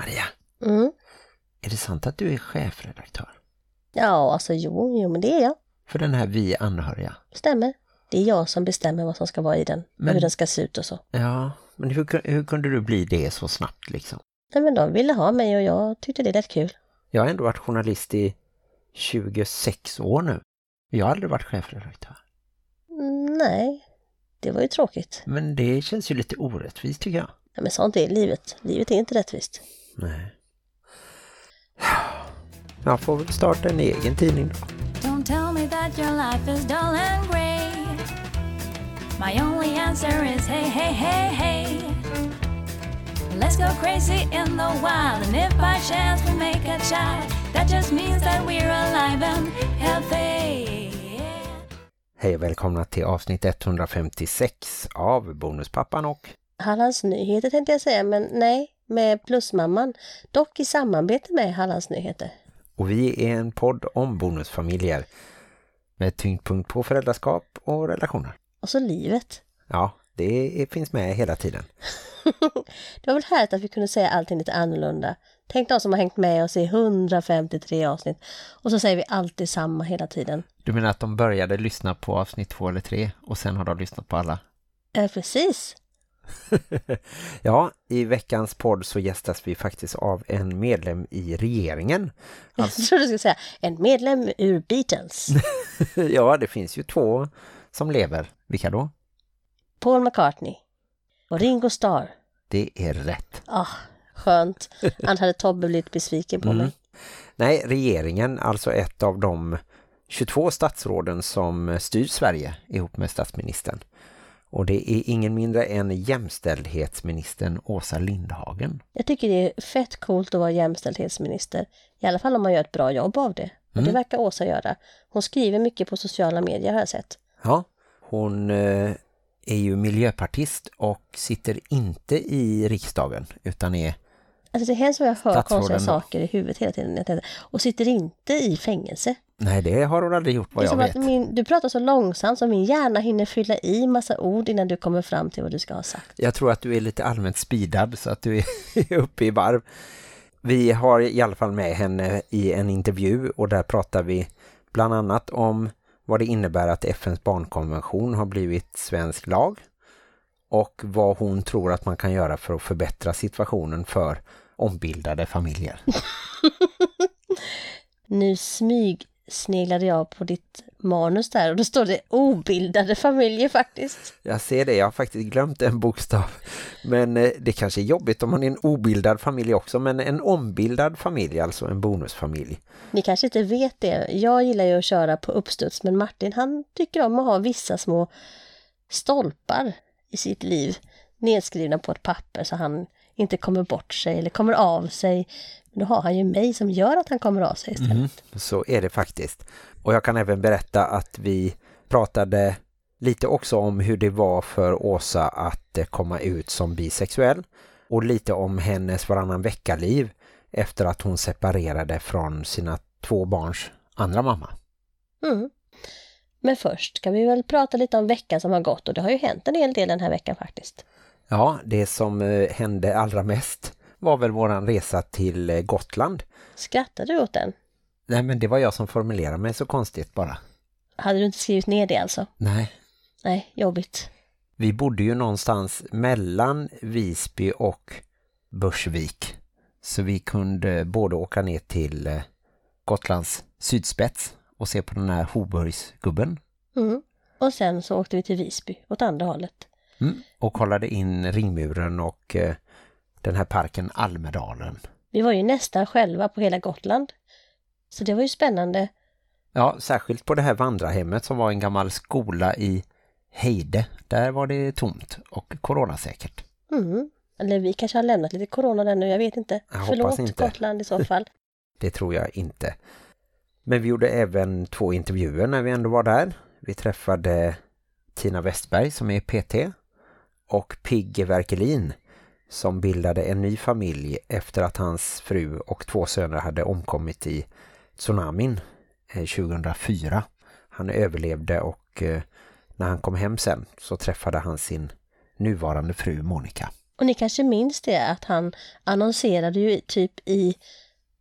Maria, Mm. är det sant att du är chefredaktör? Ja, alltså jo, jo, men det är jag. För den här Vi anhöriga? Stämmer. Det är jag som bestämmer vad som ska vara i den. Men- hur den ska se ut och så. Ja, men hur, hur kunde du bli det så snabbt liksom? Nej, men de ville ha mig och jag tyckte det är rätt kul. Jag har ändå varit journalist i 26 år nu. Jag har aldrig varit chefredaktör. Mm, nej, det var ju tråkigt. Men det känns ju lite orättvist tycker jag. Ja, men sånt är livet. Livet är inte rättvist. Nej. Jag får väl starta en egen tidning då. Don't tell me that your life is dull and grey. My only answer is hey, hey, hey, hey. Let's go crazy in the wild, and if by chance we make a child, that just means that we're alive and healthy. Hej och välkomna till avsnitt 156 av Bonuspappan och Hallands nyheter tänkte jag säga, men nej, med Plusmamman. Dock i samarbete med Hallands nyheter. och vi är en podd om bonusfamiljer med tyngdpunkt på föräldraskap och relationer. Och så livet. Ja, det finns med hela tiden. Det var väl härligt att vi kunde säga allting lite annorlunda. Tänk de som har hängt med oss i 153 avsnitt. Och så säger vi alltid samma hela tiden. Du menar att de började lyssna på avsnitt två eller tre och sen har de lyssnat på alla? Ja, precis. Ja, i veckans podd så gästas vi faktiskt av en medlem i regeringen. Jag trodde du skulle säga en medlem ur Beatles. ja, det finns ju två som lever. Vilka då? Paul McCartney. Och Ringo Starr. Det är rätt. Ah, skönt. Annars hade Tobbe blivit besviken på mig. Nej, regeringen, alltså ett av de 22 statsråden som styr Sverige ihop med statsministern. Och det är ingen mindre än jämställdhetsministern Åsa Lindhagen. Jag tycker det är fett coolt att vara jämställdhetsminister. I alla fall om man gör ett bra jobb av det. Och det verkar Åsa göra. Hon skriver mycket på sociala medier har jag sett. Ja, hon eh, är ju miljöpartist och sitter inte i riksdagen utan är Alltså det hemskt vad jag hör konstiga saker i huvudet hela tiden. Och sitter inte i fängelse. Nej, det har hon aldrig gjort vad jag vet. min, du pratar så långsamt så min hjärna hinner fylla i massa ord innan du kommer fram till vad du ska ha sagt. Jag tror att du är lite allmänt speedad så att du är uppe i varv. Vi har i alla fall med henne i en intervju och där pratar vi bland annat om vad det innebär att FNs barnkonvention har blivit svensk lag och vad hon tror att man kan göra för att förbättra situationen för ombildade familjer. Nu smyg sneglade jag på ditt manus där och då står det obildade familjer faktiskt. Jag ser det, jag har faktiskt glömt en bokstav. Men eh, det kanske är jobbigt om man är en obildad familj också, men en ombildad familj, alltså en bonusfamilj. Ni kanske inte vet det. Jag gillar ju att köra på uppstuds men Martin han tycker om att ha vissa små stolpar i sitt liv nedskrivna på ett papper så han inte kommer bort sig eller kommer av sig. Men då har han ju mig som gör att han kommer av sig istället. Så är det faktiskt. Och jag kan även berätta att vi pratade lite också om hur det var för Åsa att eh, komma ut som bisexuell och lite om hennes varannan veckaliv efter att hon separerade från sina två barns andra mamma. Mm. Men först ska vi väl prata lite om veckan som har gått och det har ju hänt en hel del den här veckan faktiskt. Ja, det som eh, hände allra mest var väl våran resa till eh, Gotland. Skrattar du åt den? Nej, men det var jag som formulerade mig så konstigt bara. Hade du inte skrivit ner det alltså? Nej. Nej, jobbigt. Vi bodde ju någonstans mellan Visby och Börsvik. Så vi kunde både åka ner till eh, Gotlands sydspets och se på den här Hoburgsgubben. Mm. Och sen så åkte vi till Visby åt andra hållet. Mm. Och kollade in ringmuren och eh, den här parken Almedalen. Vi var ju nästan själva på hela Gotland. Så det var ju spännande. Ja, särskilt på det här vandrarhemmet som var en gammal skola i Heide. Där var det tomt och coronasäkert. Mm. Eller vi kanske har lämnat lite corona där nu, jag vet inte. Jag Förlåt inte. Gotland i så fall. Det tror jag inte. Men vi gjorde även två intervjuer när vi ändå var där. Vi träffade Tina Westberg som är PT och Pigge Verkelin som bildade en ny familj efter att hans fru och två söner hade omkommit i tsunamin eh, 2004. Han överlevde och eh, när han kom hem sen så träffade han sin nuvarande fru Monica. Och ni kanske minns det att han annonserade ju typ i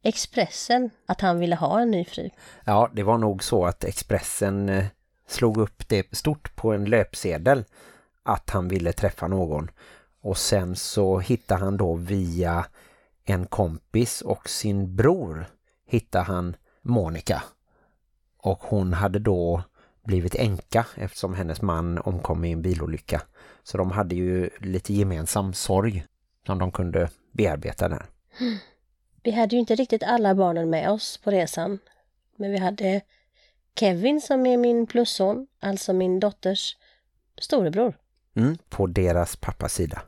Expressen att han ville ha en ny fru. Ja, det var nog så att Expressen eh, slog upp det stort på en löpsedel att han ville träffa någon. Och sen så hittar han då via en kompis och sin bror hittar han Monica. Och hon hade då blivit enka eftersom hennes man omkom i en bilolycka. Så de hade ju lite gemensam sorg som de kunde bearbeta där. Vi hade ju inte riktigt alla barnen med oss på resan. Men vi hade Kevin som är min plusson, alltså min dotters storebror. Mm, på deras pappas sida.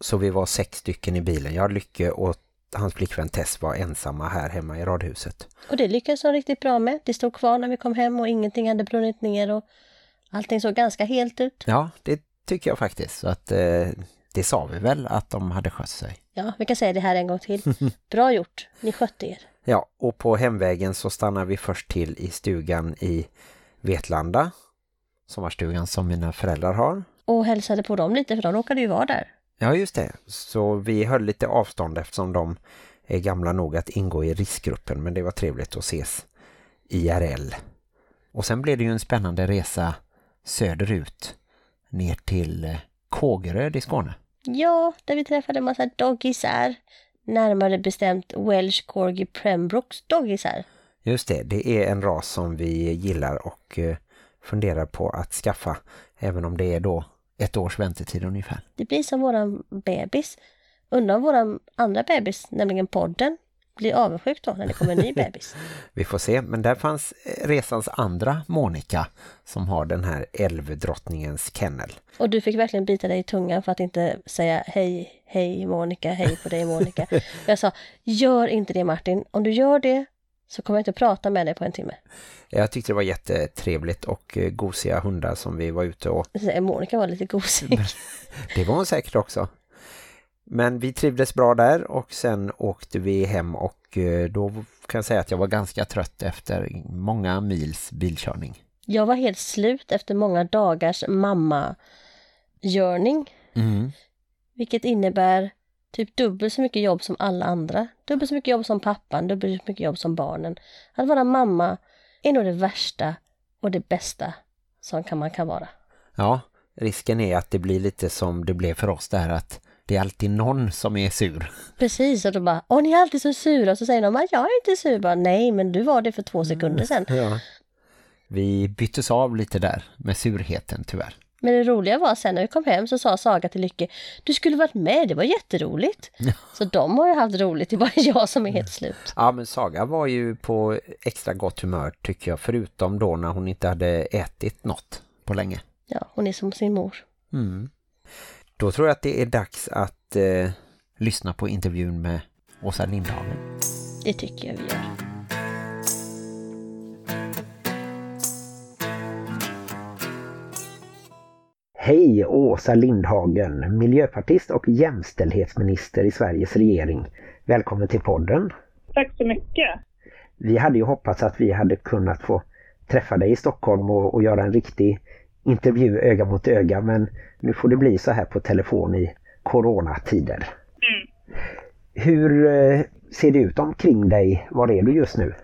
Så vi var sex stycken i bilen. Jag, Lycke och hans flickvän Tess var ensamma här hemma i radhuset. Och det lyckades de riktigt bra med. Det stod kvar när vi kom hem och ingenting hade brunnit ner och allting såg ganska helt ut. Ja, det tycker jag faktiskt. Så att eh, det sa vi väl att de hade skött sig. Ja, vi kan säga det här en gång till. Bra gjort, ni skötte er. Ja, och på hemvägen så stannar vi först till i stugan i Vetlanda. Sommarstugan som mina föräldrar har. Och hälsade på dem lite för de råkade ju vara där. Ja, just det. Så vi höll lite avstånd eftersom de är gamla nog att ingå i riskgruppen. Men det var trevligt att ses IRL. Och sen blev det ju en spännande resa söderut ner till eh, Kågeröd i Skåne. Ja, där vi träffade en massa doggisar. Närmare bestämt Welsh Corgi Pembrokes doggisar. Just det, det är en ras som vi gillar och eh, funderar på att skaffa. Även om det är då ett års väntetid ungefär. Det blir som våran bebis. Undrar om våran andra bebis, nämligen podden, blir avundsjuk då när det kommer en ny bebis. Vi får se, men där fanns eh, resans andra Monica som har den här älvdrottningens kennel. Och du fick verkligen bita dig i tungan för att inte säga hej, hej Monica, hej på dig Monica. jag sa, gör inte det Martin. Om du gör det så kommer jag inte att prata med dig på en timme. Jag tyckte det var jättetrevligt och eh, gosiga hundar som vi var ute och... Monica var lite gosig. det var hon säkert också. Men vi trivdes bra där och sen åkte vi hem och eh, då kan jag säga att jag var ganska trött efter många mils bilkörning. Jag var helt slut efter många dagars mamma-görning. Mm. Vilket innebär typ dubbelt så mycket jobb som alla andra. Dubbelt så mycket jobb som pappan, dubbelt så mycket jobb som barnen. Att vara mamma är nog det värsta och det bästa som man kan vara. Ja, risken är att det blir lite som det blev för oss där att det är alltid någon som är sur. Precis, och då bara, åh ni är alltid så sura. Och så säger de, jag är inte sur. Bara, Nej, men du var det för två sekunder sedan. Ja. Vi byttes av lite där med surheten tyvärr. Men det roliga var sen när vi kom hem så sa Saga till Lycke, du skulle varit med, det var jätteroligt. Så de har ju haft roligt, det bara jag som är helt slut. Ja, men Saga var ju på extra gott humör tycker jag, förutom då när hon inte hade ätit något på länge. Ja, hon är som sin mor. Mm. Då tror jag att det är dags att eh, lyssna på intervjun med Åsa Lindhagen. Det tycker jag vi gör. Hej Åsa Lindhagen, miljöpartist och jämställdhetsminister i Sveriges regering. Välkommen till podden. Tack så mycket. Vi hade ju hoppats att vi hade kunnat få träffa dig i Stockholm och, och göra en riktig intervju öga mot öga men nu får det bli så här på telefon i coronatider. Mm. Hur eh, ser det ut omkring dig? Var är du just nu?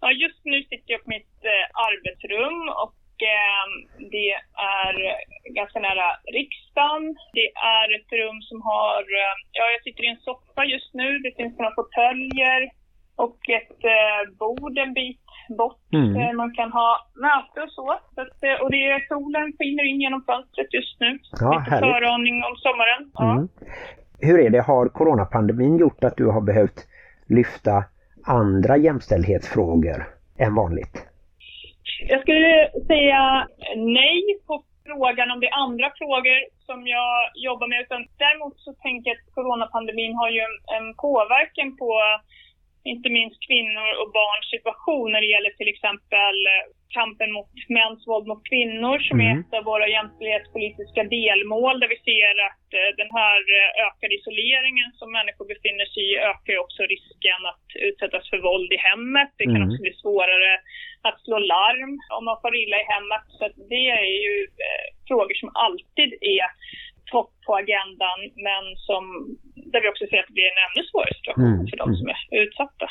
Ja, just nu sitter jag på mitt eh, arbetsrum och eh, det är ganska nära riksdagen. Det är ett rum som har, eh, ja jag sitter i en soffa just nu, det finns några fåtöljer och ett eh, bord en bit bort. Mm. Eh, man kan ha möte och så. så att, eh, och det är, solen skiner in genom fönstret just nu. Ja, Lite härligt. föraning om sommaren. Ja. Mm. Hur är det? Har coronapandemin gjort att du har behövt lyfta andra jämställdhetsfrågor än vanligt? Jag skulle säga nej på frågan om det är andra frågor som jag jobbar med. Utan däremot så tänker jag att coronapandemin har ju en, en påverkan på inte minst kvinnor och barns situation när det gäller till exempel eh, kampen mot mäns våld mot kvinnor som är Mm. ett av våra jämställdhetspolitiska delmål där vi ser att eh, den här eh, ökade isoleringen som människor befinner sig i ökar också risken att utsättas för våld i hemmet. Det kan Mm. också bli svårare att slå larm om man får illa i hemmet. Så det är ju frågor som alltid är topp på agendan men som, där vi också ser att det blir en ännu svårare situation Mm, för de mm. som är utsatta.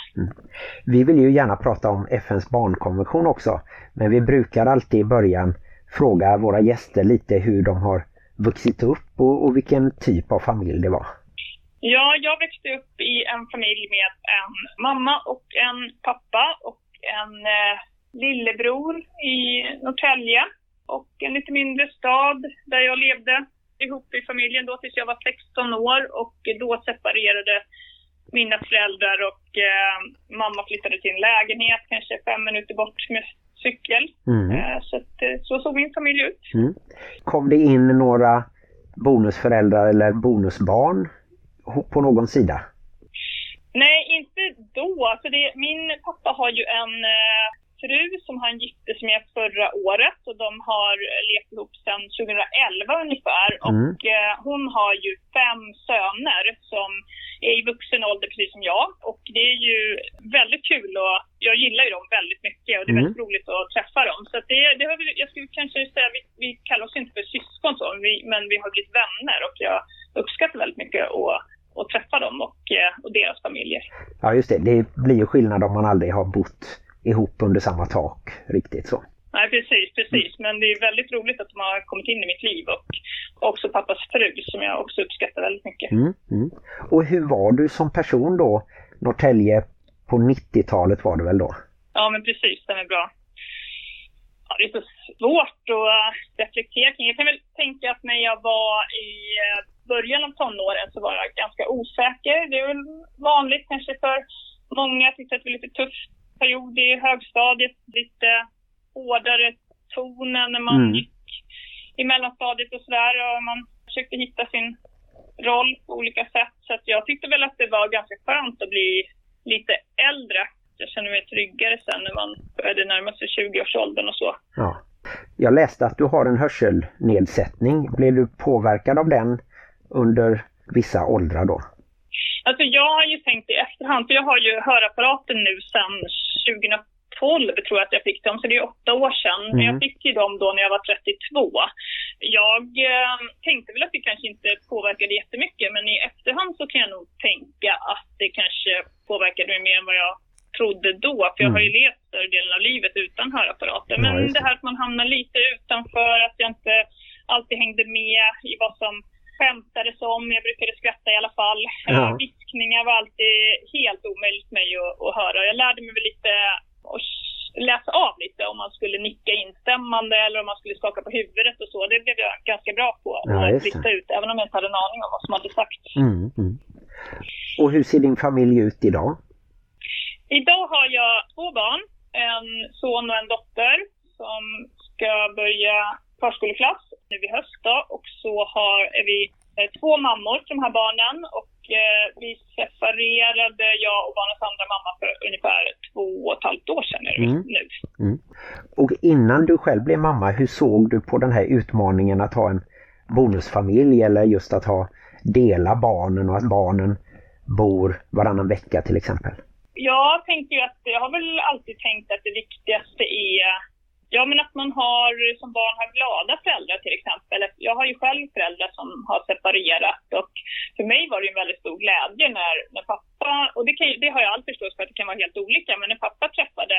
Vi vill ju gärna prata om FNs barnkonvention också, men vi brukar alltid i början fråga våra gäster lite hur de har vuxit upp och, och vilken typ av familj det var. Ja, jag växte upp i en familj med en mamma och en pappa och en eh, lillebror i Norrtälje och en lite mindre stad där jag levde ihop i familjen då tills jag var 16 år och då separerade mina föräldrar och eh, mamma flyttade till en lägenhet kanske fem minuter bort med cykel. Mm. Eh, så, att, eh, så såg min familj ut. Mm. Kom det in några bonusföräldrar eller bonusbarn på någon sida? Nej, inte då. Alltså det, min pappa har ju en eh, fru som han gifte sig med förra året och de har levt ihop sedan 2011 ungefär. Mm. Och eh, hon har ju fem söner som är i vuxen ålder precis som jag. Och det är ju väldigt kul och jag gillar ju dem väldigt mycket och det är Mm. väldigt roligt att träffa dem. Så det, det har vi, jag skulle kanske säga, vi, vi kallar oss inte för syskon så, vi, men vi har blivit vänner och jag uppskattar väldigt mycket att, att träffa dem och, eh, och deras familjer. Ja just det, det blir ju skillnad om man aldrig har bott ihop under samma tak riktigt så. Nej, precis, precis. Men det är väldigt roligt att de har kommit in i mitt liv och också pappas fru som jag också uppskattar väldigt mycket. Mm, mm. Och hur var du som person då? Norrtälje på 90-talet var det väl då? Ja, men precis, den är bra. Ja, det är så svårt att reflektera kring. Jag kan väl tänka att när jag var i eh, början av tonåren så var jag ganska osäker. Det är väl vanligt kanske för många. Jag tyckte att det var lite tuff period i högstadiet. Lite hårdare tonen när man Mm. gick i mellanstadiet och sådär. Och man försökte hitta sin roll på olika sätt. Så att jag tyckte väl att det var ganska skönt att bli lite äldre. Jag känner mig tryggare sen när man började närma sig 20-årsåldern och så. Ja. Jag läste att du har en hörselnedsättning. Blev du påverkad av den under vissa åldrar då? Alltså jag har ju tänkt i efterhand, för jag har ju hörapparaten nu sedan 2012 tror jag att jag fick dem, så det är åtta år sedan. Men Mm. jag fick ju dem då när jag var 32. Jag eh, tänkte väl att det kanske inte påverkade jättemycket, men i efterhand så kan jag nog tänka att det kanske påverkade mig mer än vad jag trodde då. För jag har ju levt större delen av livet utan hörapparater. Ja, Men just det. det här att man hamnar lite utanför, att jag inte alltid hängde med i vad som skämtades om. Jag brukade skratta i alla fall. Ja. Eh, Viskningar var alltid helt omöjligt för mig att, att höra. Jag lärde mig väl lite att läsa av lite om man skulle nicka instämmande eller om man skulle skaka på huvudet och så. Det blev jag ganska bra på Ja, att lista ut, även om jag inte hade en aning om vad som hade sagts. Mm, mm. Och hur ser din familj ut idag? Idag har jag två barn, en son och en dotter som ska börja förskoleklass nu i höst då. Och så har, är vi eh, två mammor till de här barnen och eh, vi separerade, jag och barnens andra mamma för ungefär två och ett halvt år sedan är det Mm. nu. Och innan du själv blev mamma, hur såg du på den här utmaningen att ha en bonusfamilj eller just att ha dela barnen och att barnen bor varannan vecka till exempel? Jag tänker ju att, jag har väl alltid tänkt att det viktigaste är Ja men att man har som barn har glada föräldrar till exempel. Jag har ju själv föräldrar som har separerat och för mig var det en väldigt stor glädje när, när pappa, och det, kan, det har jag all förståelse för att det kan vara helt olika, men när pappa träffade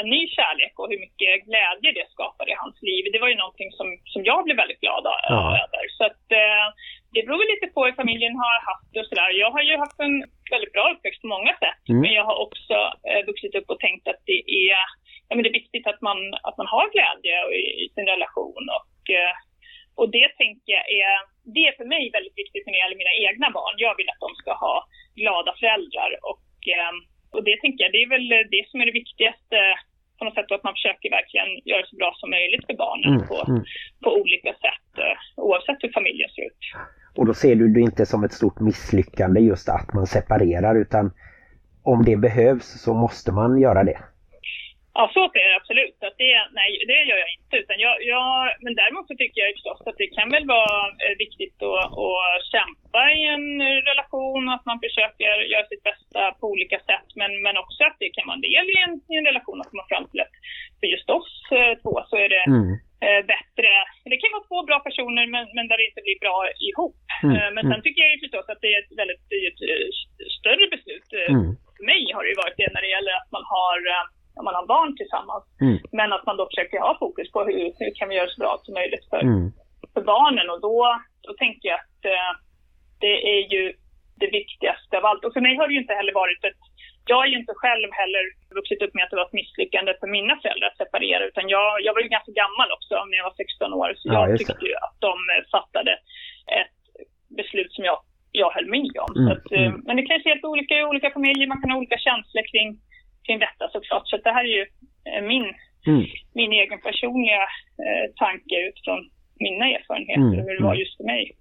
en ny kärlek och hur mycket glädje det skapade i hans liv, det var ju någonting som, som jag blev väldigt glad ö- Ja. över. Så att eh, det beror väl lite på hur familjen har haft det och sådär. Jag har ju haft en väldigt bra uppväxt på många sätt, Mm. men jag har också eh, vuxit upp och tänkt att det är ja, men det är viktigt att man, att man har glädje i, sin relation. Och, eh, och det tänker jag är, det är för mig väldigt viktigt när det gäller mina egna barn. Jag vill att de ska ha glada föräldrar. Och, eh, och det tänker jag, det är väl det som är det viktigaste på något sätt. Att man försöker verkligen göra det så bra som möjligt för barnen Mm, på, mm. på olika sätt. eh, Oavsett hur familjen ser ut. Och då ser du det inte som ett stort misslyckande just att man separerar utan om det behövs så måste man göra det. Ja, så blir det absolut. Att det, nej, det gör jag inte. Utan jag, jag, men däremot så tycker jag förstås att det kan väl vara eh, viktigt att, att kämpa i en relation, att man försöker göra sitt bästa på olika sätt. Men, men också att det kan vara en del i en, i en relation att komma fram till att för just oss eh, två så är det mm. Eh, bättre. Det kan vara två bra personer men, men där det inte blir bra ihop. Mm. Men sen mm. tycker jag förstås att det är ett väldigt dyrt, större beslut. Mm. För mig har det ju varit det när det gäller att man har om man har barn tillsammans. Mm. Men att man då försöker ha fokus på hur, hur kan vi göra så bra som möjligt för, Mm. för barnen. Och då, då tänker jag att eh, det är ju det viktigaste av allt. Och för mig har det ju inte heller varit ett jag har ju inte själv heller vuxit upp med att det var ett misslyckande för mina föräldrar att separera utan jag, jag var ju ganska gammal också när jag var 16 år så Ja, jag det. tyckte ju att de eh, fattade ett beslut som jag, jag höll med om. Mm, Så att, eh, mm. Men det kan ju se helt olika i olika familjer, man kan ha olika känslor kring, kring detta såklart. Så det här är ju eh, min, Mm. min egen personliga eh, tanke utifrån mina erfarenheter Mm, och hur det var mm. just för mig.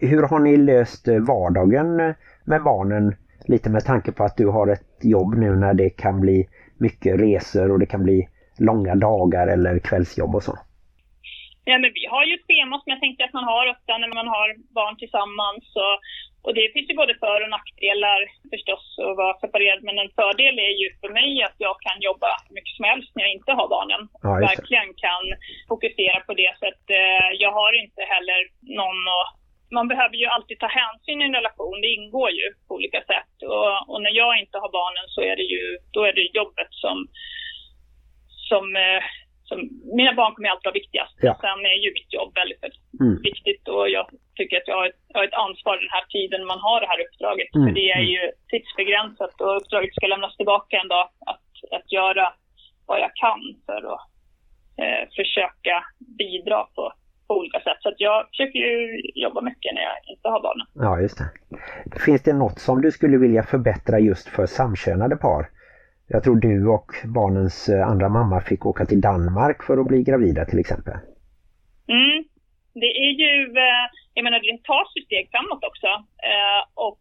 Hur har ni löst eh, vardagen eh, med barnen? Lite med tanke på att du har ett jobb nu när det kan bli mycket resor och det kan bli långa dagar eller kvällsjobb och så. Ja, men vi har ju ett schema som jag tänkte att man har ofta när man har barn tillsammans. Och, och det finns ju både för- och nackdelar förstås att vara separerad. Men en fördel är ju för mig att jag kan jobba mycket som helst när jag inte har barnen. Ja. Verkligen kan fokusera på det. Så att eh, jag har inte heller någon att man behöver ju alltid ta hänsyn i en relation, det ingår ju på olika sätt. Och, och när jag inte har barnen så är det ju, då är det jobbet som, som, eh, som mina barn kommer alltid vara viktigast. Ja. Sen är ju mitt jobb väldigt, väldigt Mm. viktigt och jag tycker att jag har, ett, jag har ett ansvar den här tiden man har det här uppdraget. Mm, För det är mm. ju tidsbegränsat och uppdraget ska lämnas tillbaka en dag. Att, att göra vad jag kan för att eh, försöka bidra på, på olika sätt. Så att jag försöker ju jobba mycket när jag inte har barnen. Ja, just det. Finns det något som du skulle vilja förbättra just för samkönade par? Jag tror du och barnens eh, andra mamma fick åka till Danmark för att bli gravida till exempel. Mm. Det är ju, eh, jag menar det tar ju steg framåt också. Eh, och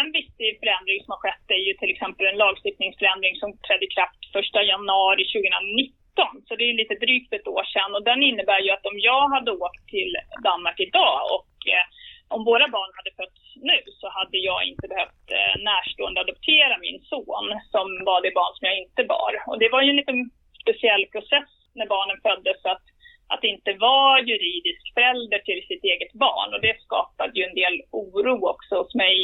en viktig förändring som har skett är ju till exempel en lagstiftningsförändring som trädde i kraft 1 januari 2019. Så det är lite drygt ett år sedan och den innebär ju att om jag hade åkt till Danmark idag och eh, om våra barn hade fötts nu så hade jag inte behövt eh, närstående adoptera min son som var det barn som jag inte bar. Och det var ju en liten speciell process när barnen föddes att, att inte vara juridisk förälder till sitt eget barn. Och det skapade ju en del oro också hos mig.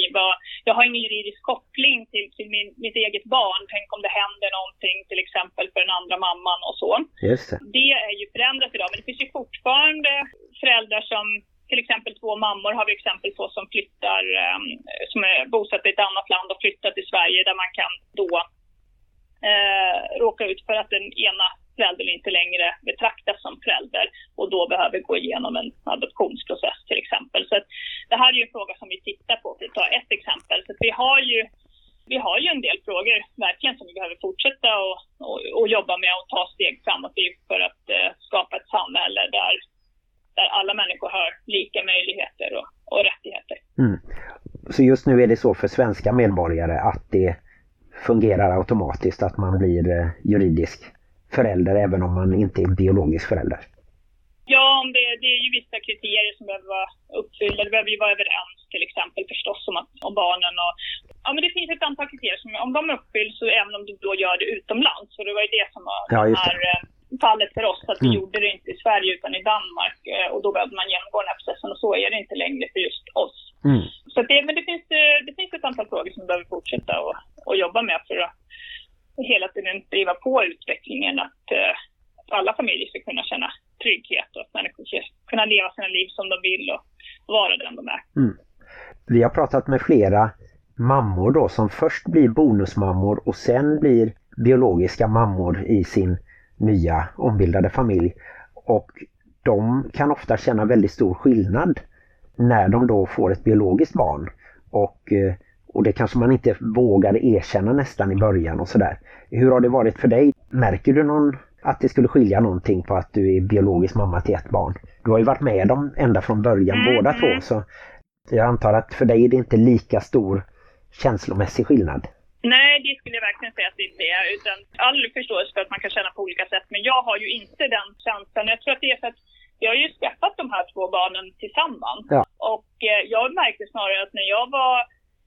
Jag har ingen juridisk koppling till, till min, mitt eget barn. Tänk om det händer någonting till exempel för den andra mamman och så Just det. det är ju förändrat idag, men det finns ju fortfarande föräldrar som till exempel två mammor har vi exempel på som flyttar, eh, som är bosatta i ett annat land och flyttar till Sverige där man kan då eh, råka ut för att den ena föräldern inte längre betraktas som förälder och då behöver gå igenom en adoptionsprocess till exempel. Så att det här är ju en fråga som vi tittar på för att ta ett exempel. Så att vi har ju vi har ju en del frågor verkligen som vi behöver fortsätta och, och, och jobba med och ta steg framåt i för att eh, skapa ett samhälle där, där alla människor har lika möjligheter och, och rättigheter. Mm. Så just nu är det så för svenska medborgare att det fungerar automatiskt att man blir eh, juridisk förälder även om man inte är biologisk förälder. Ja, om det, det är ju vissa kriterier som behöver vara uppfyllda. Det behöver ju vara överens till exempel förstås om, att, om barnen och Ja men det finns ett antal kriterier som om de uppfylls så även om du då gör det utomlands. Så det var ju det som var Ja, det här eh, fallet för oss. Att vi Mm. gjorde det Sverige utan i Danmark. eh, Och då behövde man genomgå den här processen och så är det inte längre för just oss. Mm. Så det, men det finns, eh, det finns ett antal frågor som vi behöver fortsätta och, och jobba med för att hela tiden driva på utvecklingen att, eh, att alla familjer ska kunna känna trygghet och att människor ska kunna leva sina liv som de vill och vara den de är. Vi har pratat med flera mammor då som först blir bonusmammor och sen blir biologiska mammor i sin nya ombildade familj. De kan ofta känna väldigt stor skillnad när de då får ett biologiskt barn. Och, eh, och det kanske man inte vågade erkänna nästan i början och sådär. Hur har det varit för dig? Märker du någon, att det skulle skilja någonting på att du är biologisk mamma till ett barn? Du har ju varit med dem ända från början Mm, båda två så jag antar att för dig är det inte lika stor känslomässig skillnad. Nej, det skulle jag verkligen säga att det inte är. Utan all förståelse för att man kan känna på olika sätt. Men jag har ju inte den känslan. Jag tror att det är för att jag har ju skaffat de här två barnen tillsammans. Ja. Och eh, jag märkte snarare att när jag var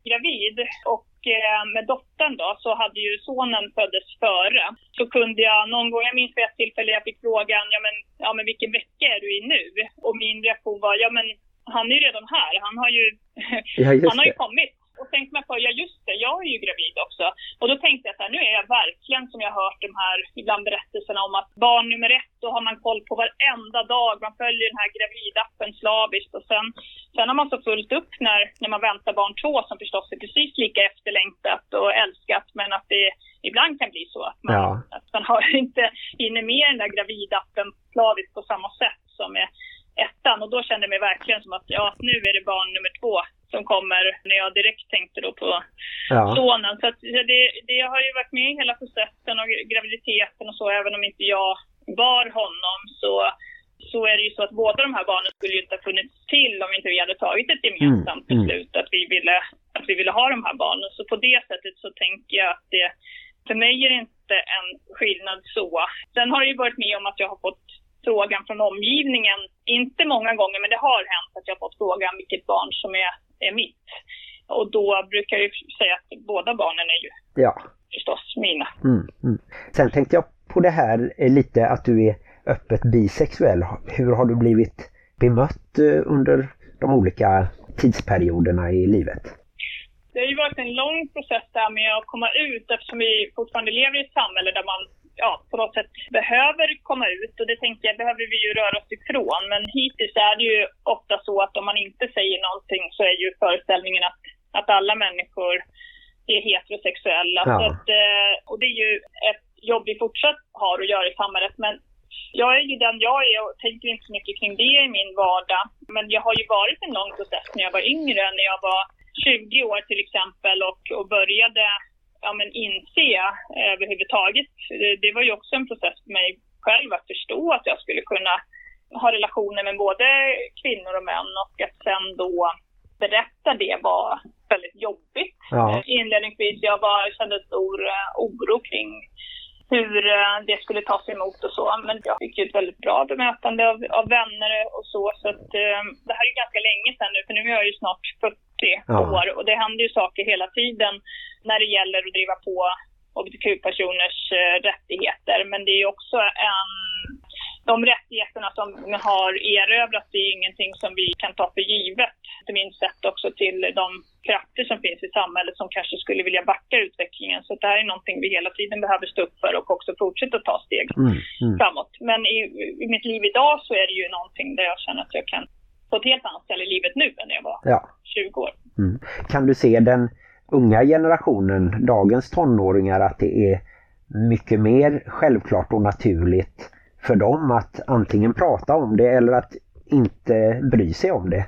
gravid och eh, med dottern då så hade ju sonen föddes före. Så kunde jag någon gång, jag minns vid ett tillfälle jag fick frågan, ja men, ja men vilken vecka är du i nu? Och min reaktion var, ja men han är ju redan här. Han har ju, Ja, han har ju kommit. Och tänkte man på, ja just det, jag är ju gravid också. Och då tänkte jag så här, nu är jag verkligen som jag hört de här ibland berättelserna om att barn nummer ett, då har man koll på varenda dag, man följer den här gravidappen slaviskt och sen, sen har man så fullt upp när, när man väntar barn två som förstås är precis lika efterlängtat och älskat men att det ibland kan bli så att man, Ja. att man har inte hinner med den där gravidappen slaviskt på samma sätt som är ettan och då kände jag mig verkligen som att ja, nu är det barn nummer två som kommer när jag direkt tänkte då på Ja. sonen. Så att det, det har ju varit med i hela processen och graviditeten och så, även om inte jag bar honom så, så är det ju så att båda de här barnen skulle ju inte ha funnits till om inte vi hade tagit ett gemensamt Mm, mm. beslut att vi ville att vi ville ha de här barnen. Så på det sättet så tänker jag att det, för mig är det inte en skillnad så. Sen har jag ju varit med om att jag har fått frågan från omgivningen, inte många gånger, men det har hänt att jag har fått frågan vilket barn som är, är mitt. Och då brukar jag säga att båda barnen är ju ja. förstås mina. Mm, mm. Sen tänkte jag på det här eh, lite att du är öppet bisexuell. Hur har du blivit bemött eh, under de olika tidsperioderna i livet? Det har ju varit en lång process där med att komma ut eftersom vi fortfarande lever i ett samhälle där man ja, på något sätt behöver komma ut och det tänker jag behöver vi ju röra oss ifrån. Men hittills är det ju ofta så att om man inte säger någonting så är ju föreställningen att, att alla människor är heterosexuella. Ja. Så att, eh, och det är ju ett jobb vi fortsatt har att göra i samhället. Men jag är ju den jag är och tänker inte så mycket kring det i min vardag. Men jag har ju varit en lång process när jag var yngre, när jag var 20 år till exempel och, och började ja, men inse eh, överhuvudtaget. Det, det var ju också en process för mig själv att förstå att jag skulle kunna ha relationer med både kvinnor och män och att sen då berätta det var väldigt jobbigt. Ja. Eh, Inledningsvis jag var, kände stor eh, oro kring hur det skulle tas emot och så. Men jag fick ju ett väldigt bra bemötande av, av vänner och så. Så att, det här är ganska länge sedan nu, för nu är jag ju snart 40 Ja. år och det händer ju saker hela tiden när det gäller att driva på hbtq-personers eh, rättigheter. Men det är också en... De rättigheterna som har erövrats det är ingenting som vi kan ta för givet. Inte minst sett också till de krafter som finns i samhället som kanske skulle vilja backa utvecklingen. Så det här är någonting vi hela tiden behöver stå upp för och också fortsätta ta steg Mm, mm. framåt. Men i, i mitt liv idag så är det ju någonting där jag känner att jag kan på ett helt annat ställe i livet nu än när jag var Ja. 20 år. Mm. Kan du se den unga generationen, dagens tonåringar, att det är mycket mer självklart och naturligt för dem att antingen prata om det eller att inte bry sig om det?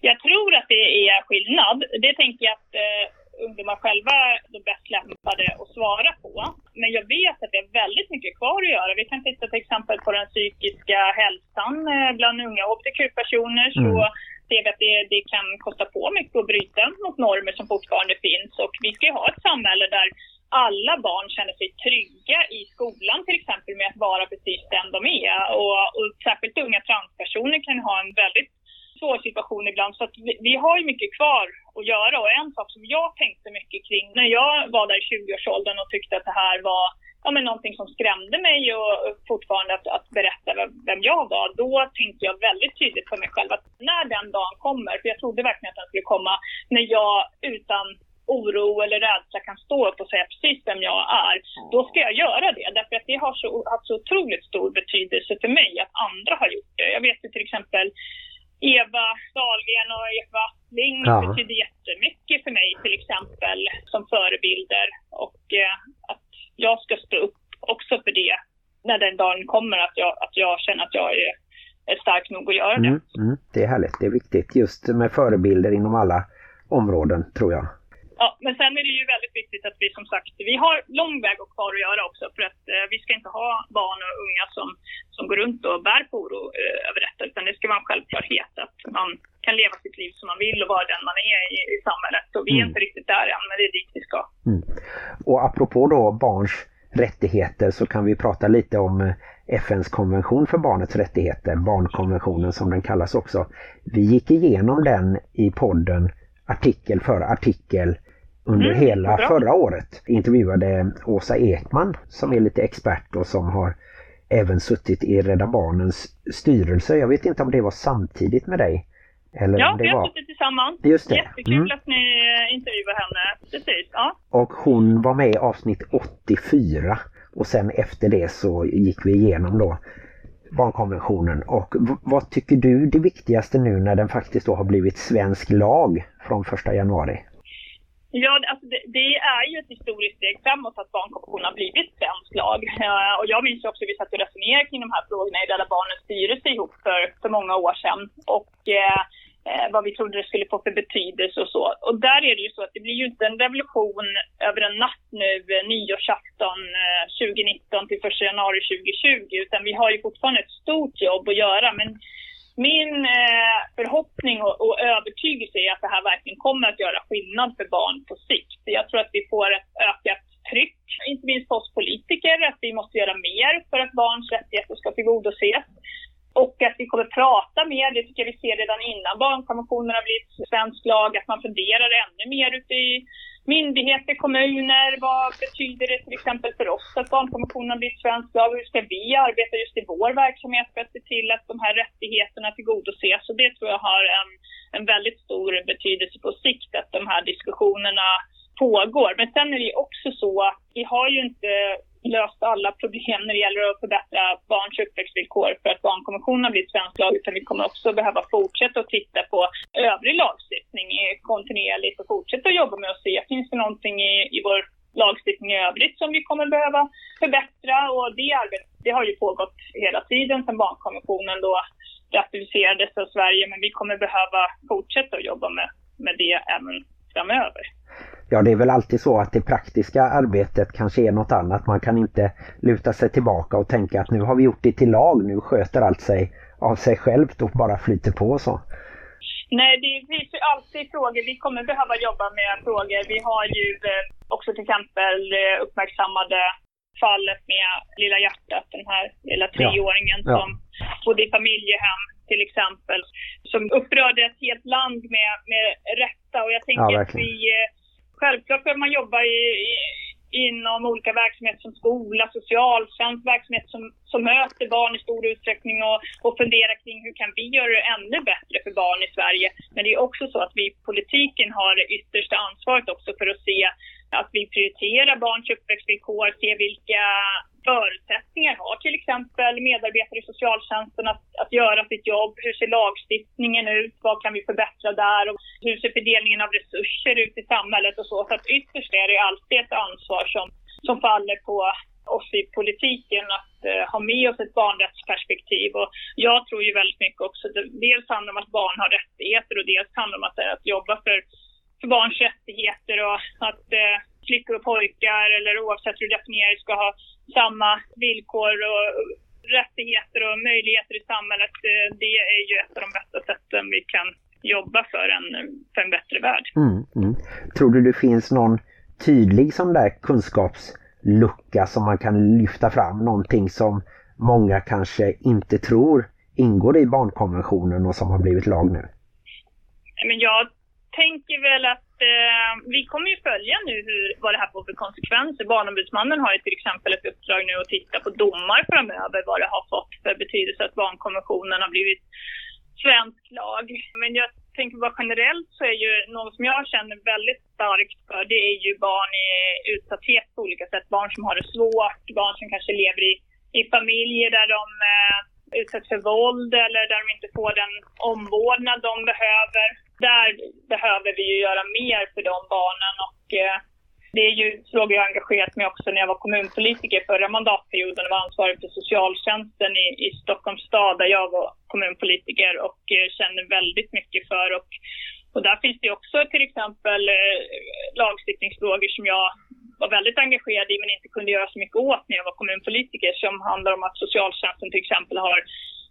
Jag tror att det är skillnad. Det tänker jag att eh, ungdomar själva de bäst lämpade att svara på. Men jag vet att det är väldigt mycket kvar att göra. Vi kan titta till exempel på den psykiska hälsan eh, bland unga hbtq-personer. Så Mm. ser vi att det, det kan kosta på mycket att bryta mot normer som fortfarande finns. Och vi ska ju ha ett samhälle där alla barn känner sig trygga i skolan till exempel med att vara precis den de är. Och, och särskilt unga transpersoner kan ha en väldigt svår situation ibland. Så att vi, vi har ju mycket kvar att göra. Och en sak som jag tänkte mycket kring när jag var där i 20-årsåldern och tyckte att det här var ja, men någonting som skrämde mig och fortfarande att, att berätta vem, jag var. Då tänkte jag väldigt tydligt för mig själv att när den dagen kommer, för jag trodde verkligen att den skulle komma, när jag utan oro eller rädsla kan stå upp och säga precis vem jag är, då ska jag göra det. Därför att det har så, haft så otroligt stor betydelse för mig att andra har gjort det. Jag vet ju till exempel Eva Dahlgren och Eva Ling Ja. betyder jättemycket för mig till exempel som förebilder och eh, att jag ska stå upp också för det när den dagen kommer att jag, att jag känner att jag är, är stark nog att göra det. Mm, mm. Det är härligt, det är viktigt just med förebilder inom alla områden tror jag. Ja, men sen är det ju väldigt viktigt att vi som sagt, vi har lång väg och kvar att göra också för att eh, vi ska inte ha barn och unga som, som går runt och bär på oro eh, över detta utan det ska vara en självklarhet att man kan leva sitt liv som man vill och vara den man är i, i samhället. Och vi är Mm. inte riktigt där än, men det är dit vi ska. Och apropå då barns rättigheter så kan vi prata lite om eh, FNs konvention för barnets rättigheter, barnkonventionen som den kallas också. Vi gick igenom den i podden artikel för artikel under Mm, hela bra. förra året. Intervjuade Åsa Ekman som är lite expert och som har även suttit i Rädda Barnens styrelse. Jag vet inte om det var samtidigt med dig Eller Ja, det vi har suttit tillsammans. Just det. Jättekul Mm. att ni eh, intervjuar henne. Precis, ja. Och hon var med i avsnitt 84 och sen efter det så gick vi igenom då barnkonventionen. Och vad tycker du det viktigaste nu när den faktiskt då har blivit svensk lag från 1 januari? Ja, alltså det, det är ju ett historiskt steg framåt att barnkonventionen har blivit svensk lag. Uh, och jag minns ju också att vi satt och resonerade kring de här frågorna i Rädda Barnens styrelse ihop för, för många år sedan. Och uh, vad vi trodde det skulle få för betydelse och så. Och där är det ju så att det blir ju inte en revolution över en natt nu, nyårsafton 2019 till 1 januari 2020, utan vi har ju fortfarande ett stort jobb att göra. Men min eh, förhoppning och, och övertygelse är att det här verkligen kommer att göra skillnad för barn på sikt. Jag tror att vi får ett ökat tryck, inte minst på oss politiker, att vi måste göra mer för att barns rättigheter ska tillgodoses. Och att vi kommer prata mer, det tycker jag vi ser redan innan barnkonventionen har blivit svensk lag, att man funderar ännu mer ute i myndigheter, kommuner, vad betyder det till exempel för oss att barnkonventionen har blivit svensk lag? Hur ska vi arbeta just i vår verksamhet för att se till att de här rättigheterna tillgodoses? Och det tror jag har en, en väldigt stor betydelse på sikt, att de här diskussionerna pågår. Men sen är det ju också så att vi har ju inte löst alla problem när det gäller att förbättra barns uppväxtvillkor för att barnkonventionen har blivit svensk lag, utan vi kommer också behöva fortsätta att titta på övrig lagstiftning eh, kontinuerligt och fortsätta att jobba med att se, finns det någonting i, i vår lagstiftning i övrigt som vi kommer behöva förbättra? Och det arbetet, det har ju pågått hela tiden sedan barnkonventionen då ratificerades av Sverige, men vi kommer behöva fortsätta att jobba med, med det även framöver. Ja, det är väl alltid så att det praktiska arbetet kanske är något annat. Man kan inte luta sig tillbaka och tänka att nu har vi gjort det till lag, nu sköter allt sig av sig självt och bara flyter på så. Nej, det finns ju alltid frågor. Vi kommer behöva jobba med frågor. Vi har ju eh, också till exempel eh, uppmärksammade fallet med Lilla hjärtat, den här lilla treåringen Ja. som bodde i familjehem till exempel, som upprörde ett helt land med, med rätta. Och jag tänker Ja, att vi, eh, självklart behöver man jobba i, i, inom olika verksamheter som skola, socialtjänst, verksamhet som, som möter barn i stor utsträckning och, och fundera kring hur kan vi göra det ännu bättre för barn i Sverige. Men det är också så att vi i politiken har det yttersta ansvaret också för att se att vi prioriterar barns uppväxtvillkor, se vilka förutsättningar har till exempel medarbetare i socialtjänsten att, att göra sitt jobb? Hur ser lagstiftningen ut? Vad kan vi förbättra där? Och hur ser fördelningen av resurser ut i samhället och så? Så att ytterst är det alltid ett ansvar som, som faller på oss i politiken att eh, ha med oss ett barnrättsperspektiv. Och jag tror ju väldigt mycket också, det, dels handlar det om att barn har rättigheter och dels handlar det om att, eh, att jobba för, för barns rättigheter och att eh, flickor och pojkar eller oavsett hur du definierar ska ha samma villkor och rättigheter och möjligheter i samhället. Eh, Det är ju ett av de bästa sätten vi kan jobba för en, för en bättre värld. Mm, mm. Tror du det finns någon tydlig sån där kunskapslucka som man kan lyfta fram? Någonting som många kanske inte tror ingår i barnkonventionen och som har blivit lag nu? Men jag tänker väl att eh, vi kommer ju följa nu hur, vad det här får för konsekvenser. Barnombudsmannen har ju till exempel ett uppdrag nu att titta på domar framöver, vad det har fått för betydelse att barnkonventionen har blivit svensk lag. Men jag tänker bara generellt så är ju något som jag känner väldigt starkt för, det är ju barn i utsatthet på olika sätt. Barn som har det svårt, barn som kanske lever i, i familjer där de eh, utsätts för våld eller där de inte får den omvårdnad de behöver. Där behöver vi ju göra mer för de barnen och eh, det är ju frågor jag engagerat mig också när jag var kommunpolitiker förra mandatperioden och var ansvarig för socialtjänsten i, i Stockholms stad där jag var kommunpolitiker och eh, känner väldigt mycket för. Och, och där finns det också till exempel eh, lagstiftningsfrågor som jag var väldigt engagerad i men inte kunde göra så mycket åt när jag var kommunpolitiker som handlar om att socialtjänsten till exempel har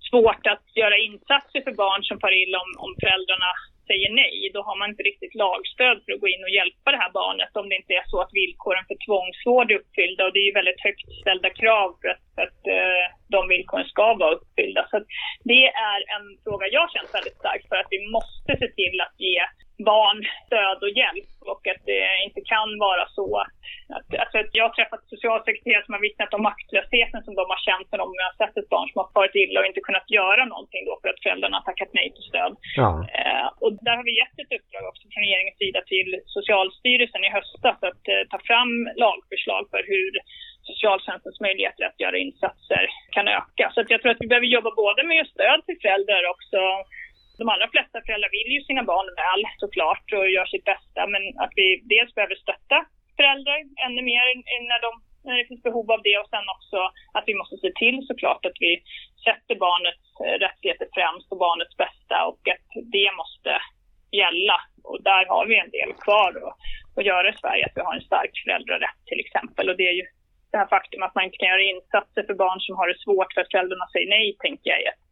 svårt att göra insatser för barn som far illa om, om föräldrarna säger nej. Då har man inte riktigt lagstöd för att gå in och hjälpa det här barnet om det inte är så att villkoren för tvångsvård är uppfyllda och det är ju väldigt högt ställda krav för att, för att eh, de villkoren ska vara uppfyllda. Så att det är en fråga jag känner väldigt starkt för att vi måste se till att ge barn stöd och hjälp och att det inte kan vara så att, alltså, att jag har träffat socialsekreterare som har vittnat om maktlösheten som de har känt när de har sett ett barn som har farit illa och inte kunnat göra någonting då för att föräldrarna har tackat nej till stöd. Ja. Eh, och där har vi gett ett uppdrag också från regeringens sida till Socialstyrelsen i höstas att eh, ta fram lagförslag för hur socialtjänstens möjligheter att göra insatser kan öka. Så att jag tror att vi behöver jobba både med stöd till föräldrar också de allra flesta föräldrar vill ju sina barn väl såklart och gör sitt bästa men att vi dels behöver stötta föräldrar ännu mer när, de, när det finns behov av det och sen också att vi måste se till såklart att vi sätter barnets eh, rättigheter främst och barnets bästa och att det måste gälla. Och där har vi en del kvar att, att göra i Sverige, att vi har en stark föräldrarätt till exempel och det är ju det här faktum att man inte kan göra insatser för barn som har det svårt för att föräldrarna säger nej, tänker jag är ett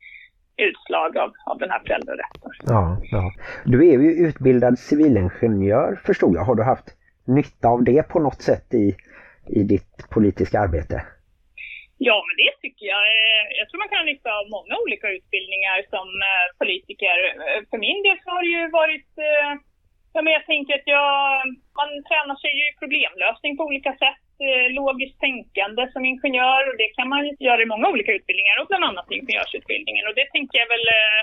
utslag av, av den här föräldrarätten. Ja, ja. Du är ju utbildad civilingenjör förstod jag. Har du haft nytta av det på något sätt i, i ditt politiska arbete? Ja, men det tycker jag. Eh, jag tror man kan ha nytta av många olika utbildningar som eh, politiker. Eh, för min del så har det ju varit Ja, men jag tänker att jag, man tränar sig ju i problemlösning på olika sätt. Eh, logiskt tänkande som ingenjör och det kan man göra i många olika utbildningar och bland annat ingenjörsutbildningen. Och det tänker jag väl eh,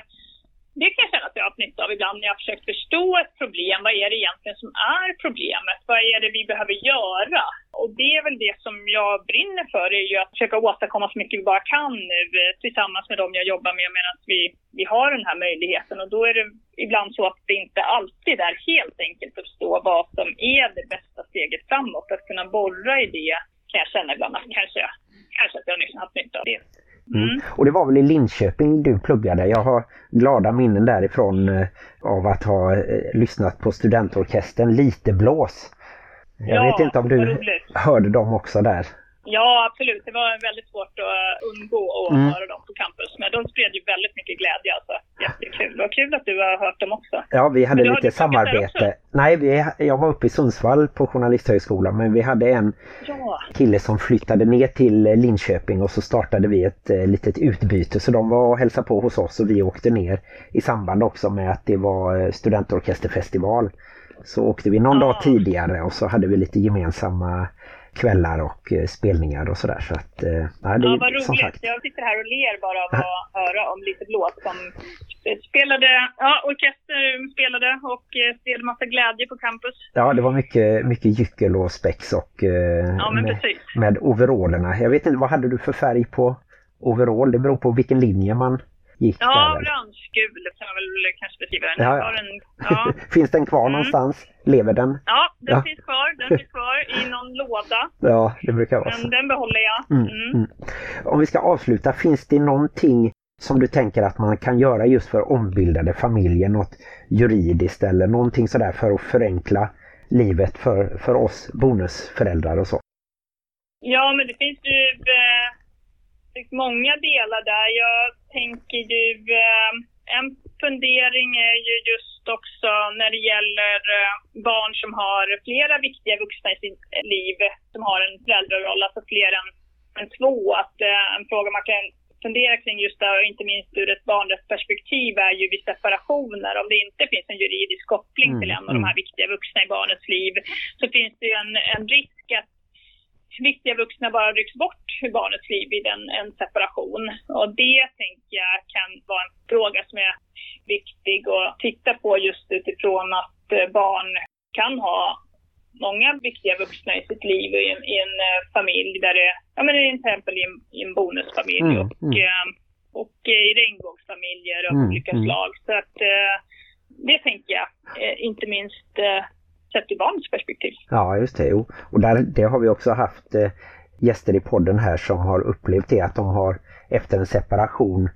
det kan jag känna att jag har haft nytta av ibland när jag har försökt förstå ett problem. Vad är det egentligen som är problemet? Vad är det vi behöver göra? Och det är väl det som jag brinner för, är ju att försöka åstadkomma så mycket vi bara kan nu eh, tillsammans med dem jag jobbar med medan vi, vi har den här möjligheten. Och då är det ibland så att det inte alltid är helt enkelt att förstå vad som är det bästa steget framåt. Att kunna borra i det kan jag känna ibland att kanske, kanske att jag nyss haft nytta av det. Mm. mm. Och det var väl i Linköping du pluggade. Jag har glada minnen därifrån eh, av att ha eh, lyssnat på studentorkestern Lite blås. Jag ja, vet inte om du hörde dem också där. Ja, absolut. Det var väldigt svårt att undgå att mm. höra dem på campus. Men de spred ju väldigt mycket glädje alltså. Jättekul. Vad kul att du har hört dem också. Ja, vi hade lite samarbete. Nej, vi, jag var uppe i Sundsvall på Journalisthögskolan. Men vi hade en ja. kille som flyttade ner till Linköping och så startade vi ett eh, litet utbyte. Så de var och hälsade på hos oss och vi åkte ner i samband också med att det var eh, studentorkesterfestival. Så åkte vi någon ja. dag tidigare och så hade vi lite gemensamma kvällar och eh, spelningar och sådär. Så att, eh, ja, det, ja, vad roligt. Sagt. Jag sitter här och ler bara av att höra om lite blås som spelade, ja, orkester spelade och eh, spelade massa glädje på campus. Ja, det var mycket, mycket gyckel och spex och ja, med, med overallerna. Jag vet inte, vad hade du för färg på overall? Det beror på vilken linje man gick Ja, orange-gul kan man väl kanske beskriva den. Ja, ja. Ja. finns den kvar mm. någonstans? Lever den? Ja, den ja. finns kvar. Den finns kvar i någon låda. Ja, det brukar vara så. Den behåller jag. Mm, mm. Mm. Om vi ska avsluta, finns det någonting som du tänker att man kan göra just för ombildade familjer? Något juridiskt eller någonting sådär för att förenkla livet för, för oss bonusföräldrar och så? Ja, men det finns ju eh, många delar där. Jag tänker ju, eh, en fundering är ju just också när det gäller eh, barn som har flera viktiga vuxna i sitt liv, som har en föräldraroll, alltså fler än, än två. Att eh, en fråga man kan fundera kring just det, inte minst ur ett barnrättsperspektiv, är ju vid separationer. Om det inte finns en juridisk koppling till en av de här mm. viktiga vuxna i barnets liv, så finns det ju en, en risk att viktiga vuxna bara rycks bort ur barnets liv vid en, en separation. Och det tänker jag kan vara en fråga som är viktig att titta på just utifrån att eh, barn kan ha många viktiga vuxna i sitt liv i en, i en eh, familj där det, ja men till exempel i en, i en bonusfamilj mm, och, mm. Eh, och i regnbågsfamiljer av mm, olika mm. slag. Så att det tänker jag, inte minst sett ur barns perspektiv. Ja, just det. Jo. Och där, det har vi också haft eh, gäster i podden här som har upplevt det att de har efter en separation,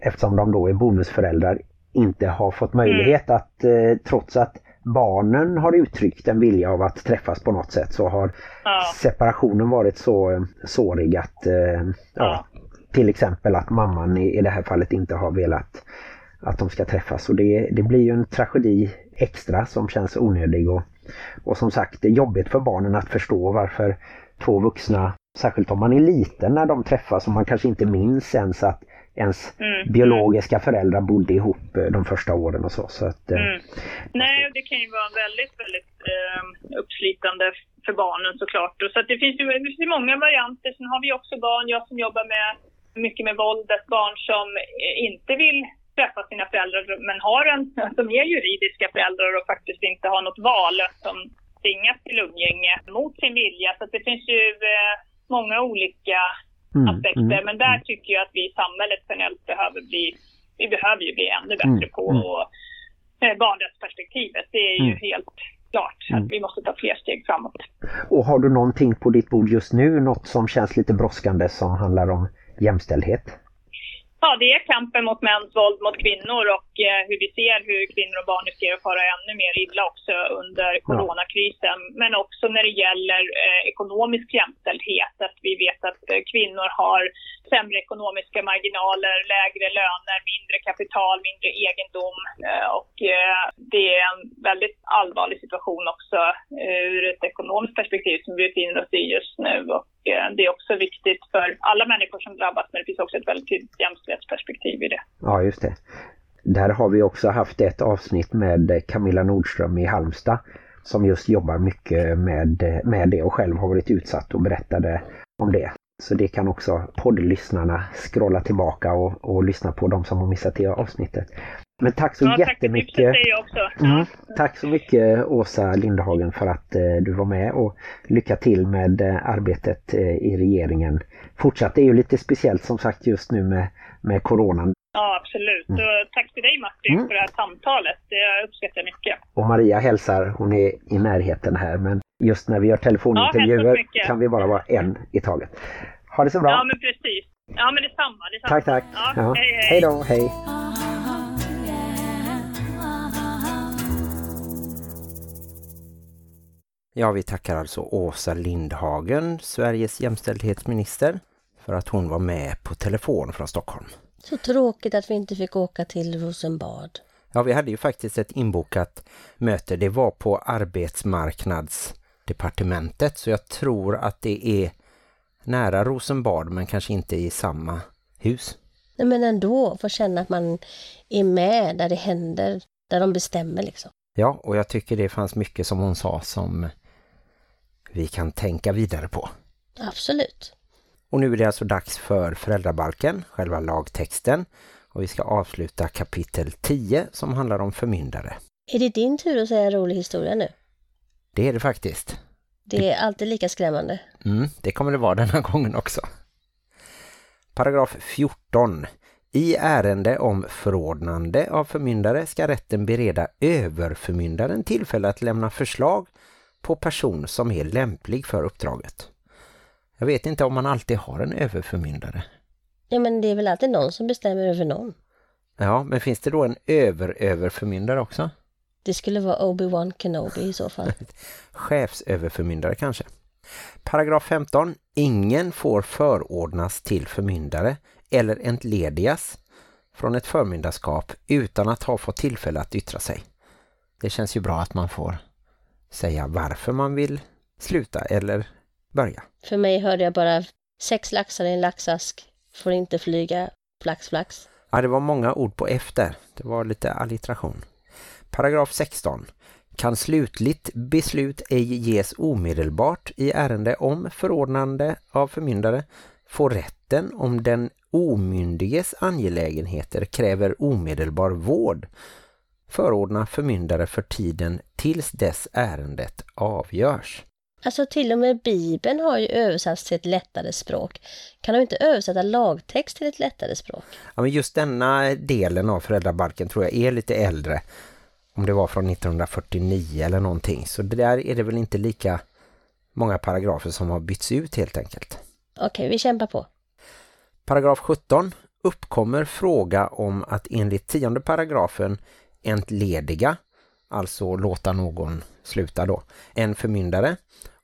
eftersom de då är bonusföräldrar, inte har fått möjlighet mm. att eh, trots att barnen har uttryckt en vilja av att träffas på något sätt så har ja. separationen varit så eh, sårig att eh, ja. till exempel att mamman i, i det här fallet inte har velat att de ska träffas. Och det, det blir ju en tragedi extra som känns onödig och och som sagt, det är jobbigt för barnen att förstå varför två vuxna, särskilt om man är liten när de träffas och man kanske inte minns ens att ens mm. biologiska föräldrar bodde ihop eh, de första åren och så. så att, eh, mm. Nej, det kan ju vara väldigt, väldigt eh, uppslitande för barnen såklart. Och så det finns ju det finns många varianter. Sen har vi också barn, jag som jobbar med mycket med våldet, barn som eh, inte vill träffa sina föräldrar men har en, som är juridiska föräldrar och faktiskt inte har något val, som tvingas till umgänge mot sin vilja. Så det finns ju eh, många olika Mm, aspekter. mm, Men där tycker jag att vi i samhället generellt behöver bli, vi behöver ju bli ännu bättre Mm, på mm. eh, barnrättsperspektivet. Det är ju Mm. helt klart Mm. att vi måste ta fler steg framåt. Och har du någonting på ditt bord just nu, något som känns lite brådskande som handlar om jämställdhet? Ja, det är kampen mot mäns våld mot kvinnor och eh, hur vi ser hur kvinnor och barn riskerar att fara ännu mer illa också under coronakrisen. Men också när det gäller eh, ekonomisk jämställdhet. Att vi vet att eh, kvinnor har sämre ekonomiska marginaler, lägre löner, mindre kapital, mindre egendom. Eh, och eh, det är en väldigt allvarlig situation också eh, ur ett ekonomiskt perspektiv som vi befinner oss i just nu. Och det är också viktigt för alla människor som drabbas, men det finns också ett väldigt tydligt jämställdhetsperspektiv i det. Ja, just det. Där har vi också haft ett avsnitt med Camilla Nordström i Halmstad som just jobbar mycket med, med det och själv har varit utsatt och berättade om det. Så det kan också poddlyssnarna scrolla tillbaka och, och lyssna på de som har missat det avsnittet. Men tack så Ja, tack jättemycket. också. Mm. Tack så mycket Åsa Lindhagen för att eh, du var med och lycka till med eh, arbetet eh, i regeringen. Fortsatt, det är ju lite speciellt som sagt just nu med, med coronan. Ja, absolut. Och tack till dig Martin Mm. för det här samtalet. Det uppskattar jag mycket. Och Maria hälsar, hon är i närheten här men just när vi gör Ja, telefonintervjuer så mycket. kan vi bara vara en i taget. Ha det så bra. Ja, men precis. Ja, men detsamma. detsamma. tack, tack. Ja, Ja. Hej, hej. Hej då, hej. Ja, vi tackar alltså Åsa Lindhagen, Sveriges jämställdhetsminister, för att hon var med på telefon från Stockholm. Så tråkigt att vi inte fick åka till Rosenbad. Ja, vi hade ju faktiskt ett inbokat möte. Det var på arbetsmarknadsdepartementet så jag tror att det är nära Rosenbad men kanske inte i samma hus. Nej, men ändå få känna att man är med där det händer, där de bestämmer liksom. Ja, och jag tycker det fanns mycket som hon sa som vi kan tänka vidare på. Absolut. Och nu är det alltså dags för föräldrabalken, själva lagtexten. Och vi ska avsluta kapitel 10 som handlar om förmyndare. Är det din tur att säga en rolig historia nu? Det är det faktiskt. Det är alltid lika skrämmande. Mm, det kommer det vara denna gången också. Paragraf 14. I ärende om förordnande av förmyndare ska rätten bereda överförmyndaren tillfälle att lämna förslag på person som är lämplig för uppdraget. Jag vet inte om man alltid har en överförmyndare. Ja, men det är väl alltid någon som bestämmer över någon. Ja, men finns det då en över-överförmyndare också? Det skulle vara Obi-Wan Kenobi i så fall. Chefsöverförmyndare kanske. Paragraf 15. Ingen får förordnas till förmyndare eller entledigas från ett förmyndarskap utan att ha fått tillfälle att yttra sig. Det känns ju bra att man får säga varför man vill sluta eller börja. För mig hörde jag bara sex laxar i en laxask, får inte flyga, flax flax. Ja, det var många ord på efter. Det var lite alliteration. Paragraf 16. Kan slutligt beslut ej ges omedelbart i ärende om förordnande av förmyndare får rätten om den omyndiges angelägenheter kräver omedelbar vård förordna förmyndare för tiden tills dess ärendet avgörs. Alltså till och med Bibeln har ju översatts till ett lättare språk. Kan de inte översätta lagtext till ett lättare språk? Ja, men just denna delen av föräldrabalken tror jag är lite äldre. Om det var från 1949 eller någonting. Så där är det väl inte lika många paragrafer som har bytts ut helt enkelt. Okej, vi kämpar på. Paragraf 17. Uppkommer fråga om att enligt tionde paragrafen entlediga, alltså låta någon sluta då, en förmyndare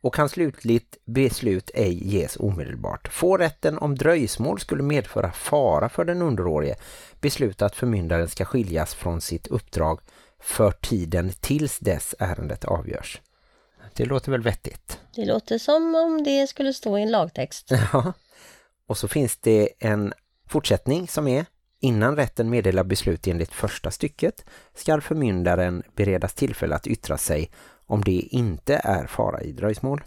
och kan slutligt beslut ej ges omedelbart. Får rätten om dröjsmål skulle medföra fara för den underårige besluta att förmyndaren ska skiljas från sitt uppdrag för tiden tills dess ärendet avgörs. Det låter väl vettigt? Det låter som om det skulle stå i en lagtext. Ja. Och så finns det en fortsättning som är Innan rätten meddelar beslut enligt första stycket ska förmyndaren beredas tillfälle att yttra sig om det inte är fara i dröjsmål.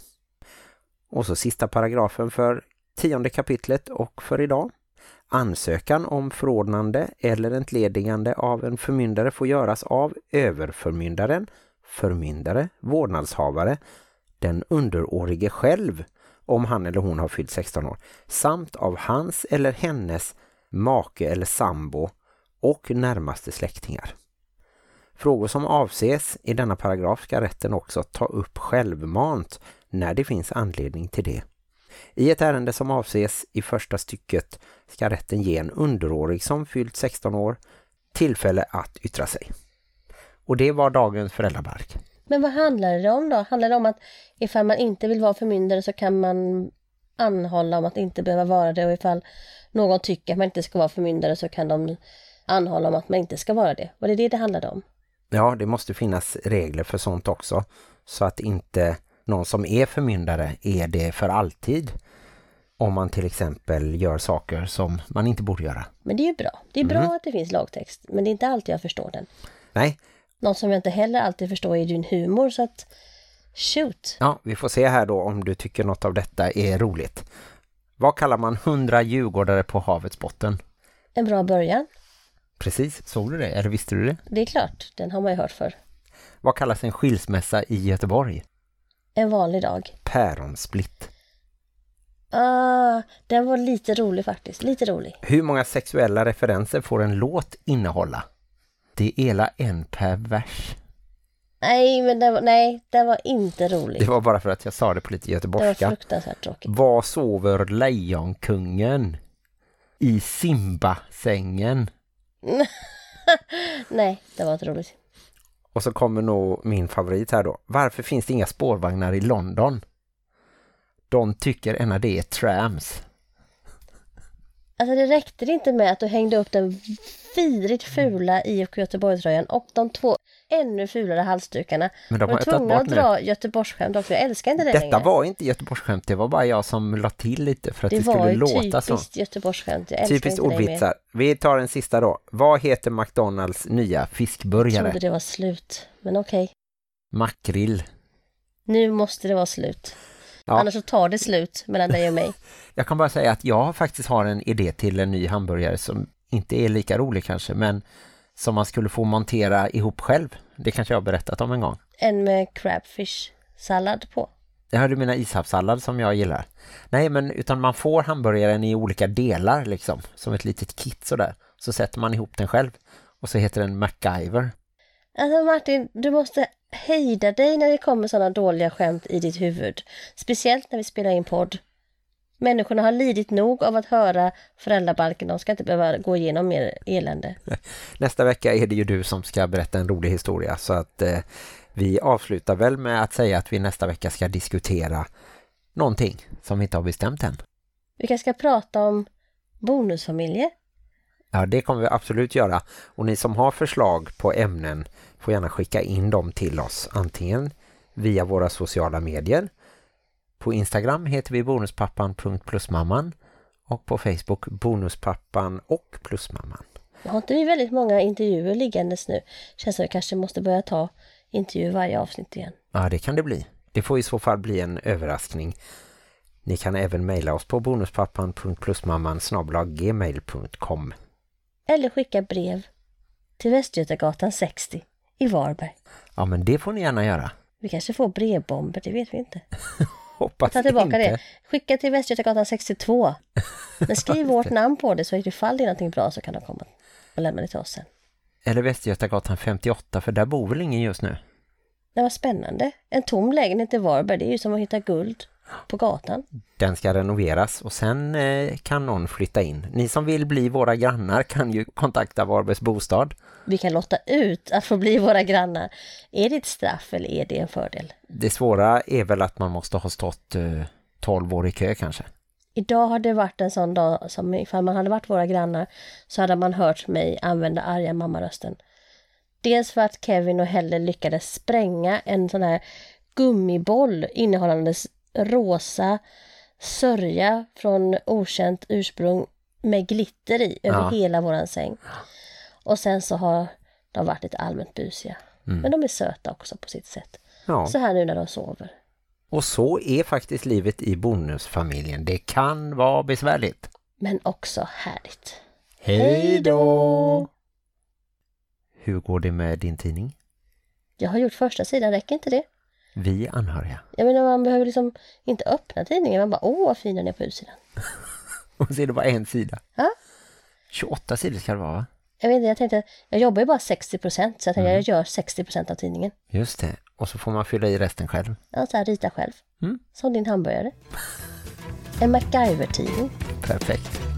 Och så sista paragrafen för tionde kapitlet och för idag. Ansökan om förordnande eller entledigande av en förmyndare får göras av överförmyndaren, förmyndare, vårdnadshavare, den underårige själv om han eller hon har fyllt 16 år, samt av hans eller hennes make eller sambo och närmaste släktingar. Frågor som avses i denna paragraf ska rätten också ta upp självmant när det finns anledning till det. I ett ärende som avses i första stycket ska rätten ge en underårig som fyllt 16 år tillfälle att yttra sig. Och det var dagens föräldrabalk. Men vad handlar det om då? Handlar det om att ifall man inte vill vara förmyndare så kan man anhålla om att inte behöva vara det och ifall någon tycker att man inte ska vara förmyndare så kan de anhålla om att man inte ska vara det. Var det det det handlade om? Ja, det måste finnas regler för sånt också så att inte någon som är förmyndare är det för alltid om man till exempel gör saker som man inte borde göra. Men det är ju bra. Det är bra att det finns lagtext, men det är inte alltid jag förstår den. Nej, Något som jag inte heller alltid förstår är din humor, så att shoot. ja, vi får se här då om du tycker något av detta är roligt. Vad kallar man hundra djurgårdare på havets botten? En bra början. Precis, såg du det? Eller visste du det? Det är klart, den har man ju hört för. Vad kallas en skilsmässa i Göteborg? En vanlig dag. Päronsplitt. Ah, den var lite rolig faktiskt. Lite rolig. Hur många sexuella referenser får en låt innehålla? Det är hela en per vers. Nej, men den var, nej, den var inte rolig. Det var bara för att jag sa det på lite Det var göteborgska. fruktansvärt tråkigt. Var sover lejonkungen? I Simba-sängen. Nej, det var inte roligt. Och så kommer nog min favorit här då. Varför finns det inga spårvagnar i London? De tycker ena det är trams. Alltså det räckte inte med att du hängde upp den vidrigt fula IFK Göteborg-tröjan och de två ännu fulare halsdukarna. Men de var har tvungna att dra Göteborgsskämt också. Jag älskar inte det Detta längre. var inte Göteborgsskämt, det var bara jag som la till lite för att det det skulle var låta så. typiskt Göteborgsskämt. Jag Typiskt ordvitsar. Vi tar en sista då. Vad heter McDonalds nya Jag fiskburgare? trodde det var slut. Men okej, Makrill. nu måste det vara slut. Ja. Annars så tar det slut mellan dig och mig. Jag kan bara säga att jag faktiskt har en idé till en ny hamburgare som inte är lika rolig kanske, men som man skulle få montera ihop själv. Det kanske jag har berättat om en gång. En med crabfish sallad på. Jag hörde mina ishavssallad som jag gillar. Nej, men utan man får hamburgaren i olika delar liksom, som ett litet kit sådär. Så sätter man ihop den själv och så heter den MacGyver. Alltså Martin, du måste hejda dig när det kommer sådana dåliga skämt i ditt huvud. Speciellt när vi spelar in podd. Människorna har lidit nog av att höra föräldrabalken. De ska inte behöva gå igenom mer elände. Nästa vecka är det ju du som ska berätta en rolig historia så att eh, vi avslutar väl med att säga att vi nästa vecka ska diskutera någonting som vi inte har bestämt än. Vi kanske ska prata om bonusfamiljer. Ja, det kommer vi absolut göra. Och ni som har förslag på ämnen får gärna skicka in dem till oss. Antingen via våra sociala medier. På Instagram heter vi bonuspappan.plusmamman och på Facebook bonuspappan och plusmamman. Har inte vi väldigt många intervjuer liggandes nu? Känns som att vi kanske måste börja ta intervjuer varje avsnitt igen. Ja, det kan det bli. Det får i så fall bli en överraskning. Ni kan även mejla oss på bonuspappan.plusmamman gmail.com. Eller skicka brev till Västgötagatan 60 i Varberg. Ja, men det får ni gärna göra. Vi kanske får brevbomber, det vet vi inte. Hoppas Ta tillbaka inte. det. Skicka till Västgötagatan 62. Men skriv vårt namn på det så ifall det är någonting bra så kan de komma och lämna det till oss sen. Eller Västgötagatan 58, för där bor väl ingen just nu. Det var spännande. En tom lägenhet i Varberg, det är ju som att hitta guld på gatan. Den ska renoveras och sen eh, kan någon flytta in. Ni som vill bli våra grannar kan ju kontakta Varbergs bostad. Vi kan låta ut att få bli våra grannar. Är det ett straff eller är det en fördel? Det svåra är väl att man måste ha stått eh, 12 år i kö kanske. Idag har det varit en sån dag som ifall man hade varit våra grannar så hade man hört mig använda arga mammarösten. Dels för att Kevin och Helle lyckades spränga en sån här gummiboll innehållandes rosa sörja från okänt ursprung med glitter i över Ja. hela våran säng. Och sen så har de varit lite allmänt busiga. Men de är söta också på sitt sätt. Ja. Så här nu när de sover. Och så är faktiskt livet i bonusfamiljen. Det kan vara besvärligt. Men också härligt. Hej då! Hur går det med din tidning? Jag har gjort första sidan, räcker inte det? Vi anhöriga. Jag menar man behöver liksom inte öppna tidningen, man bara åh vad fin den är på utsidan. Och så är det bara en sida. Ja. 28 sidor ska det vara va? Jag vet inte, jag tänkte, jag jobbar ju bara 60% så jag tänkte jag gör 60% av tidningen. Just det. Och så får man fylla i resten själv. Ja, så här rita själv. Mm. Som din hamburgare. En MacGyver-tidning. Perfekt.